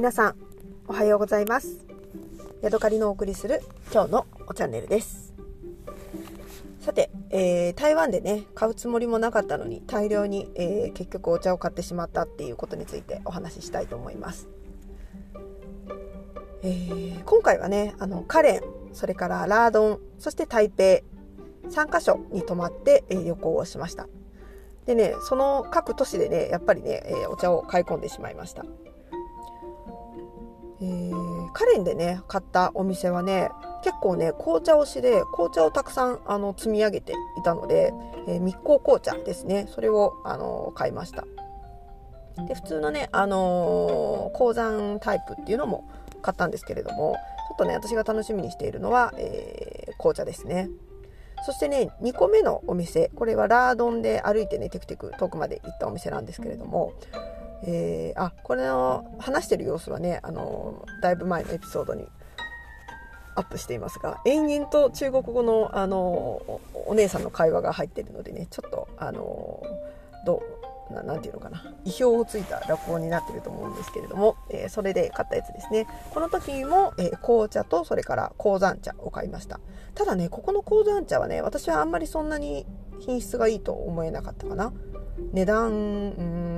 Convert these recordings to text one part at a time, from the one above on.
皆さんおはようございます。ヤドカリのお送りする今日のおチャンネルです。さて、えー、台湾でね買うつもりもなかったのに大量に、えー、結局お茶を買ってしまったっていうことについてお話ししたいと思います、えー、今回はねあのカレンそれからラードンそして台北3カ所に泊まって、え旅行をしました。でねその各都市でねやっぱりね、えお茶を買い込んでしまいました。えー、カレンでね買ったお店はね結構ね紅茶推しで紅茶をたくさんあの積み上げていたので、えー、密航紅茶ですね。それをあの買いました。で普通のね、あのー、鉱山タイプっていうのも買ったんですけれどもちょっとね私が楽しみにしているのは、えー、紅茶ですね。そしてね2個目のお店これはラードンで歩いてねテクテク遠くまで行ったお店なんですけれどもえー、あこれの話してる様子はねあのだいぶ前のエピソードにアップしていますが延々と中国語のあのお姉さんの会話が入ってるのでねちょっとあのどうななんていうのかな意表をついた落語になってると思うんですけれども、えー、それで買ったやつですね。この時も、えー、紅茶とそれから鉱山茶を買いました。ただねここの鉱山茶はね私はあんまりそんなに品質がいいと思えなかったかな。値段うん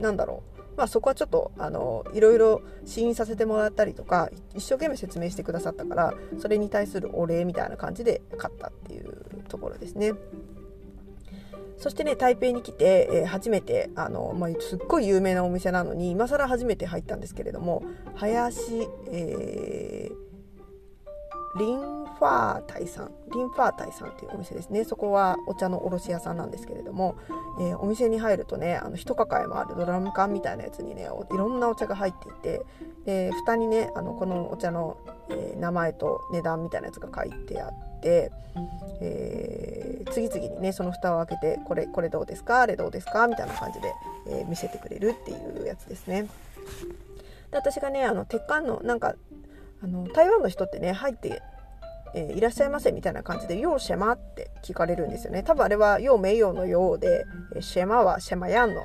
なんだろうまあ、そこはちょっとあのいろいろ試飲させてもらったりとか一生懸命説明してくださったからそれに対するお礼みたいな感じで買ったっていうところですね。そしてね台北に来て、えー、初めてあの、まあ、すっごい有名なお店なのに今更初めて入ったんですけれども林、えー、リンファータイさんリンファータイさんっていうお店ですね。そこはお茶の卸屋さんなんですけれども、えー、お店に入るとねあの一抱えもあるドラム缶みたいなやつにねいろんなお茶が入っていてで蓋にねあのこのお茶の、えー、名前と値段みたいなやつが書いてあって、えー、次々にねその蓋を開けてこれこれどうですか？あれどうですか？みたいな感じで、え見せてくれるっていうやつですね。で私がねあの鉄管のなんかあの台湾の人ってね入ってえー、いらっしゃいませみたいな感じで、ようシェマって聞かれるんですよね。多分あれは、よう名誉のようで、シェマはシェマヤンの、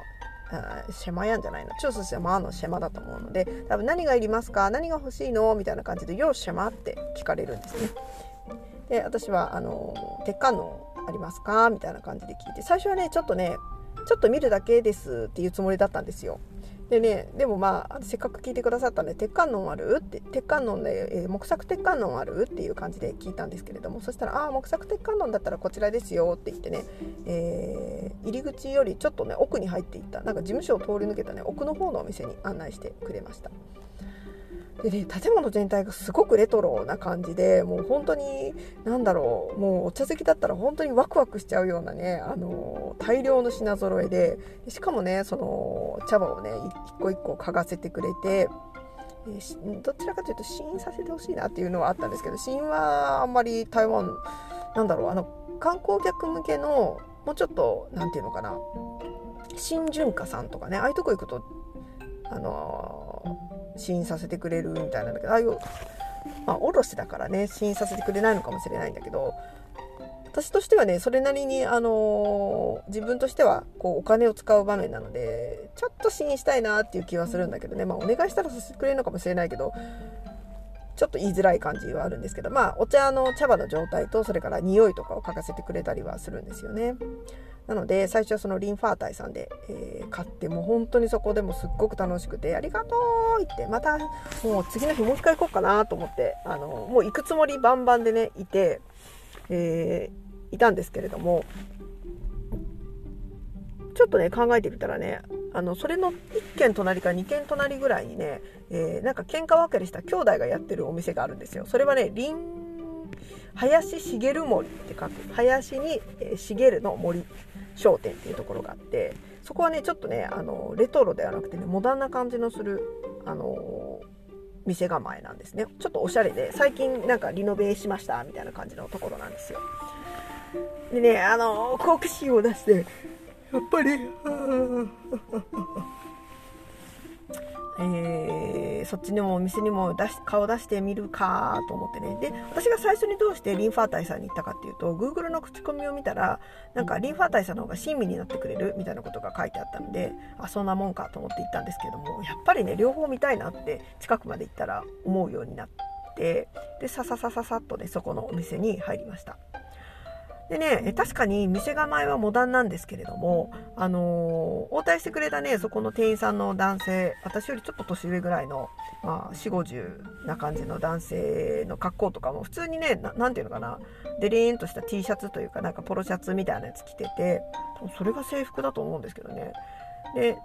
シェマヤンじゃないの、チュースシェマのシェマだと思うので、多分何がいりますか何が欲しいのみたいな感じで、ようシェマって聞かれるんですね。で、私は、あの、鉄管のありますかみたいな感じで聞いて、最初はね、ちょっとね、ちょっと見るだけですっていうつもりだったんですよ。でね、でもまあ、せっかく聞いてくださったんで、鉄観音ある？って、鉄観音で、えー、木作鉄観音ある？っていう感じで聞いたんですけれども、そしたら、ああ、木作鉄観音だったらこちらですよって言ってね、えー、入り口よりちょっとね、奥に入っていった、なんか事務所を通り抜けたね、奥の方のお店に案内してくれました。でね建物全体がすごくレトロな感じでもう本当に何だろうもうお茶好きだったら本当にワクワクしちゃうようなねあの大量の品揃えでしかもねその茶葉をね一個一個嗅がせてくれてどちらかというと試飲させてほしいなっていうのはあったんですけど試飲はあんまり台湾なんだろうあの観光客向けのもうちょっと何て言うのかな新純歌さんとかねああいうとこ行くとあの試飲させてくれるみたいなんだけどああいうまあおろしだからね試飲させてくれないのかもしれないんだけど私としてはねそれなりに、あのー、自分としてはこうお金を使う場面なのでちょっと試飲したいなっていう気はするんだけどね、まあ、お願いしたらさせてくれるのかもしれないけどちょっと言いづらい感じはあるんですけどまあお茶の茶葉の状態とそれから匂いとかを嗅がせてくれたりはするんですよね。なので最初はそのリンファータイさんで、えー、買ってもう本当にそこでもすっごく楽しくてありがとうってまたもう次の日もう一回行こうかなと思ってあのもう行くつもりバンバンでねいて、えー、いたんですけれどもちょっとね考えてみたらねあのそれの1軒隣か2軒隣ぐらいにね、えー、なんか喧嘩別れした兄弟がやってるお店があるんですよ。それはねリン林茂森って書く林に、えー、茂の森商店っていうところがあってそこはねちょっとねあのレトロではなくてねモダンな感じのするあの店構えなんですねちょっとおしゃれで最近なんかリノベーしましたみたいな感じのところなんですよでねあの好奇心を出してやっぱり。えー、そっちにもお店にも出し顔出してみるかと思ってね。で私が最初にどうしてリンファー大佐に行ったかっていうと Google の口コミを見たらなんかリンファー大佐の方が親身になってくれるみたいなことが書いてあったのであそんなもんかと思って行ったんですけどもやっぱりね両方見たいなって近くまで行ったら思うようになってでさささささっとねそこのお店に入りました。でね、確かに店構えはモダンなんですけれども、あのー、応対してくれたね、そこの店員さんの男性、私よりちょっと年上ぐらいの、まあ、4、50な感じの男性の格好とかも、普通にね、なんていうのかな、デリーンとした T シャツというか、なんかポロシャツみたいなやつ着てて、それが制服だと思うんですけどね。で、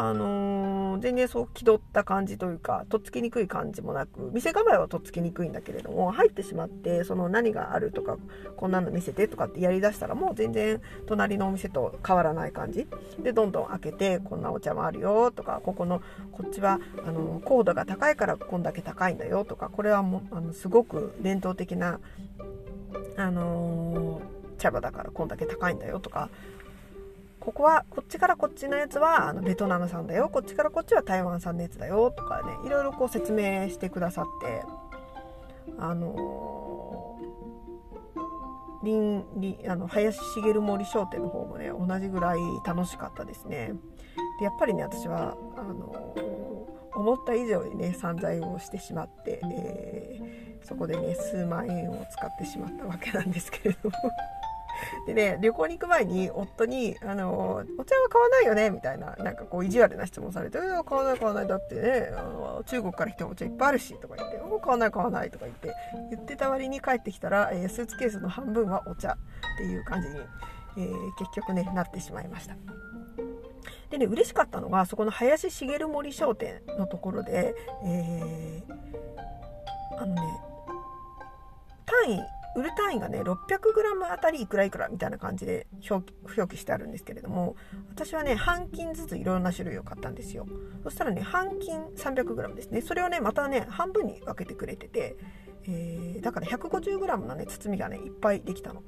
あのー、全然そう気取った感じというかとっつきにくい感じもなく店構えはとっつきにくいんだけれども入ってしまってその何があるとかこんなの見せてとかってやりだしたらもう全然隣のお店と変わらない感じ。でどんどん開けてこんなお茶もあるよとかここのこっちはあの高度が高いからこんだけ高いんだよとかこれはもうあのすごく伝統的なあのー、茶葉だからこんだけ高いんだよとかここはこっちからこっちのやつはあのベトナム産だよ。こっちからこっちは台湾産のやつだよ。とかねいろいろこう説明してくださって。あのー、林林あの林茂森商店の方もね同じぐらい楽しかったですね。でやっぱりね私はあの、思った以上にね散財をしてしまって、えー、そこでね数万円を使ってしまったわけなんですけれども。でね、旅行に行く前に夫に、あの、お茶は買わないよねみたいな、なんかこう意地悪な質問されて、いや、買わない買わない。だってね、あの中国から来たお茶いっぱいあるし、とか言って、買わない買わないとか言って、言ってた割に帰ってきたら、えー、スーツケースの半分はお茶っていう感じに、えー、結局ね、なってしまいました。でね、嬉しかったのが、そこの林茂森商店のところで、えー、あのね、単位売る単位がね 600g あたりいくらいくらみたいな感じで表記してあるんですけれども私はね半斤ずついろんな種類を買ったんですよ。そしたらね半斤 300g ですね。それをねまたね半分に分けてくれてて、えー、だから 150g のね包みがねいっぱいできたの。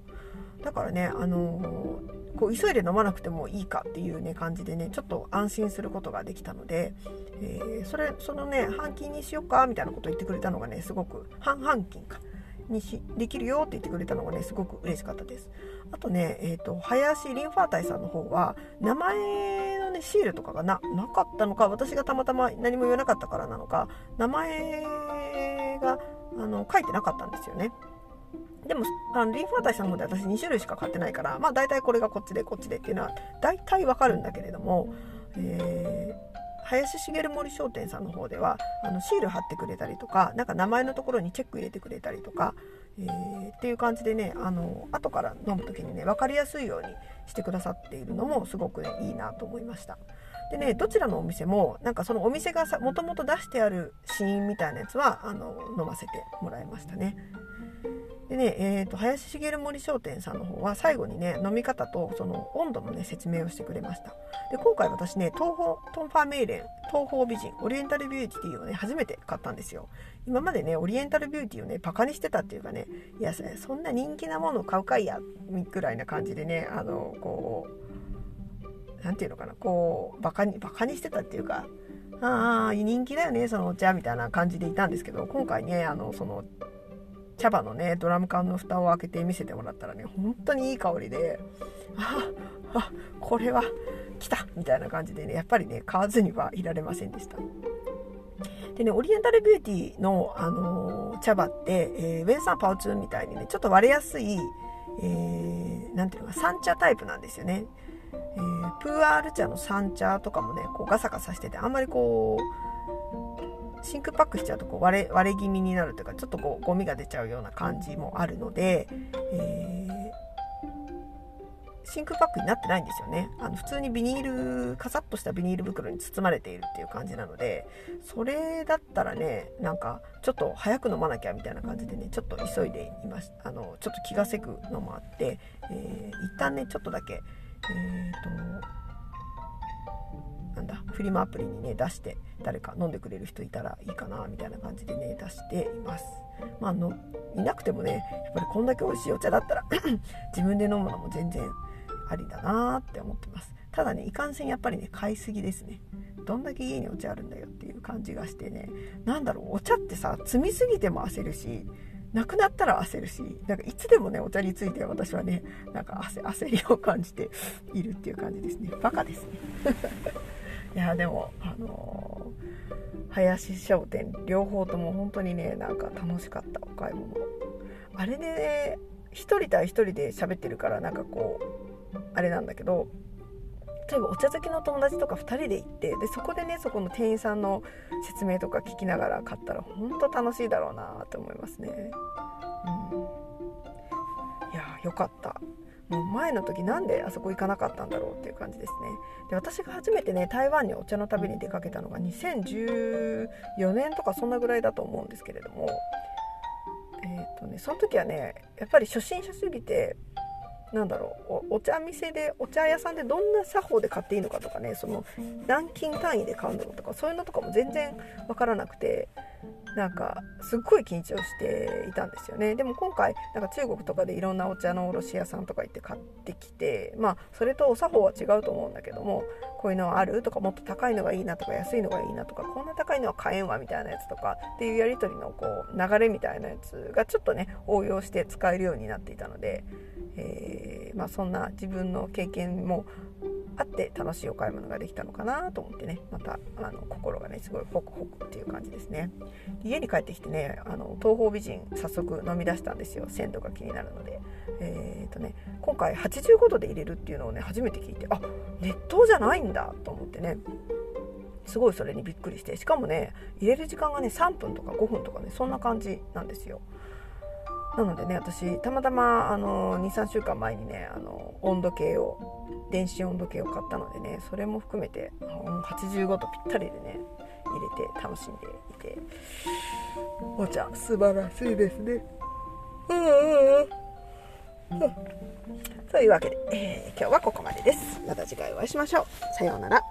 だからねあのー、こう急いで飲まなくてもいいかっていうね感じでねちょっと安心することができたので、えー、それそのね半斤にしようかみたいなことを言ってくれたのがねすごく半々金か。にしできるよって言ってくれたのがねすごく嬉しかったです。あとね、えーと、林リンファータイさんの方は名前のねシールとかがななかったのか私がたまたま何も言わなかったからなのか名前があの書いてなかったんですよね。でもあのリンファータイさんの方で私2種類しか買ってないからまあ大体これがこっちでこっちでっていうのは大体わかるんだけれども、えー林茂森商店さんの方ではあのシール貼ってくれたりとかなんか名前のところにチェック入れてくれたりとか、えー、っていう感じでねあの後から飲む時にね分かりやすいようにしてくださっているのもすごくねいいなと思いました。でねどちらのお店もなんかそのお店がもともと出してあるシーンみたいなやつはあの飲ませてもらいましたね。でね、えーと、林茂森商店さんの方は最後にね飲み方とその温度のね説明をしてくれました。で今回私ね東方トンファーメイレン東方美人オリエンタルビューティーをね初めて買ったんですよ。今までねオリエンタルビューティーをねバカにしてたっていうかねいやそんな人気なものを買うかいやぐらいな感じでねあのこう何て言うのかなこうバカにバカにしてたっていうかああ人気だよねそのお茶みたいな感じでいたんですけど今回ねあのその茶葉のねドラム缶の蓋を開けて見せてもらったらね本当にいい香りでああこれは来たみたいな感じでねやっぱりね買わずにはいられませんでした。でねオリエンタルビューティーの、あのー、茶葉って、えー、ウェンサーパオツーみたいにねちょっと割れやすいえー、ていうのか三茶タイプなんですよね、えー、プーアール茶の三茶とかもねこうガサガサしててあんまりこうシンクパックしちゃうとこう割れ割れ気味になるというかちょっとこうゴミが出ちゃうような感じもあるので、えー、シンクパックになってないんですよね。あの普通にビニールカサッとしたビニール袋に包まれているっていう感じなのでそれだったらねなんかちょっと早く飲まなきゃみたいな感じでねちょっと急いでいましあのちょっと気がせくのもあって、えー、一旦ねちょっとだけえっ、ー、とフリマアプリにね出して誰か飲んでくれる人いたらいいかなみたいな感じでね出しています。まあのいなくてもねやっぱりこんだけ美味しいお茶だったら 自分で飲むのも全然ありだなって思ってます。ただねいかんせんやっぱりね買いすぎですね。どんだけ家にお茶あるんだよっていう感じがしてね何だろうお茶ってさ積みすぎても焦るしなくなったら焦るしなんかいつでもねお茶について私はねなんか焦りを感じているっていう感じですね。バカですね。いやでもあのー、林商店両方とも本当にねなんか楽しかったお買い物。あれで、ね、1人対1人で喋ってるからなんかこうあれなんだけど例えばお茶好きの友達とか2人で行ってでそこでねそこの店員さんの説明とか聞きながら買ったら本当楽しいだろうなと思いますね。うん、いやよかった。もう前の時なんであそこ行かなかったんだろうっていう感じですね。で私が初めてね台湾にお茶の旅に出かけたのが2014年とかそんなぐらいだと思うんですけれどもえっ、ー、とねその時はねやっぱり初心者すぎてなんだろうお茶店でお茶屋さんでどんな作法で買っていいのかとかねその何金単位で買うのとかそういうのとかも全然分からなくてなんかすっごい緊張していたんですよね。でも今回なんか中国とかでいろんなお茶の卸屋さんとか行って買ってきてまあそれとお作法は違うと思うんだけどもこういうのはあるとかもっと高いのがいいなとか安いのがいいなとかこんな高いのは買えんわみたいなやつとかっていうやり取りのこう流れみたいなやつがちょっとね応用して使えるようになっていたので、えー、まあ、そんな自分の経験もあって楽しいお買い物ができたのかなと思ってねまたあの心がねすごいホクホクっていう感じですね。家に帰ってきてねあの東方美人早速飲み出したんですよ。鮮度が気になるので。えーとね、今回85度で入れるっていうのをね初めて聞いてあ熱湯じゃないんだと思ってね。すごいそれにびっくりして。しかもね入れる時間がね3分とか5分とかねそんな感じなんですよ。なのでね私たまたまあの23週間前にねあの温度計を電子温度計を買ったのでねそれも含めて85度ぴったりでね入れて楽しんでいてお茶素晴らしいですねうんうんうんというわけで、えー、今日はここまでです。また次回お会いしましょう。さようなら。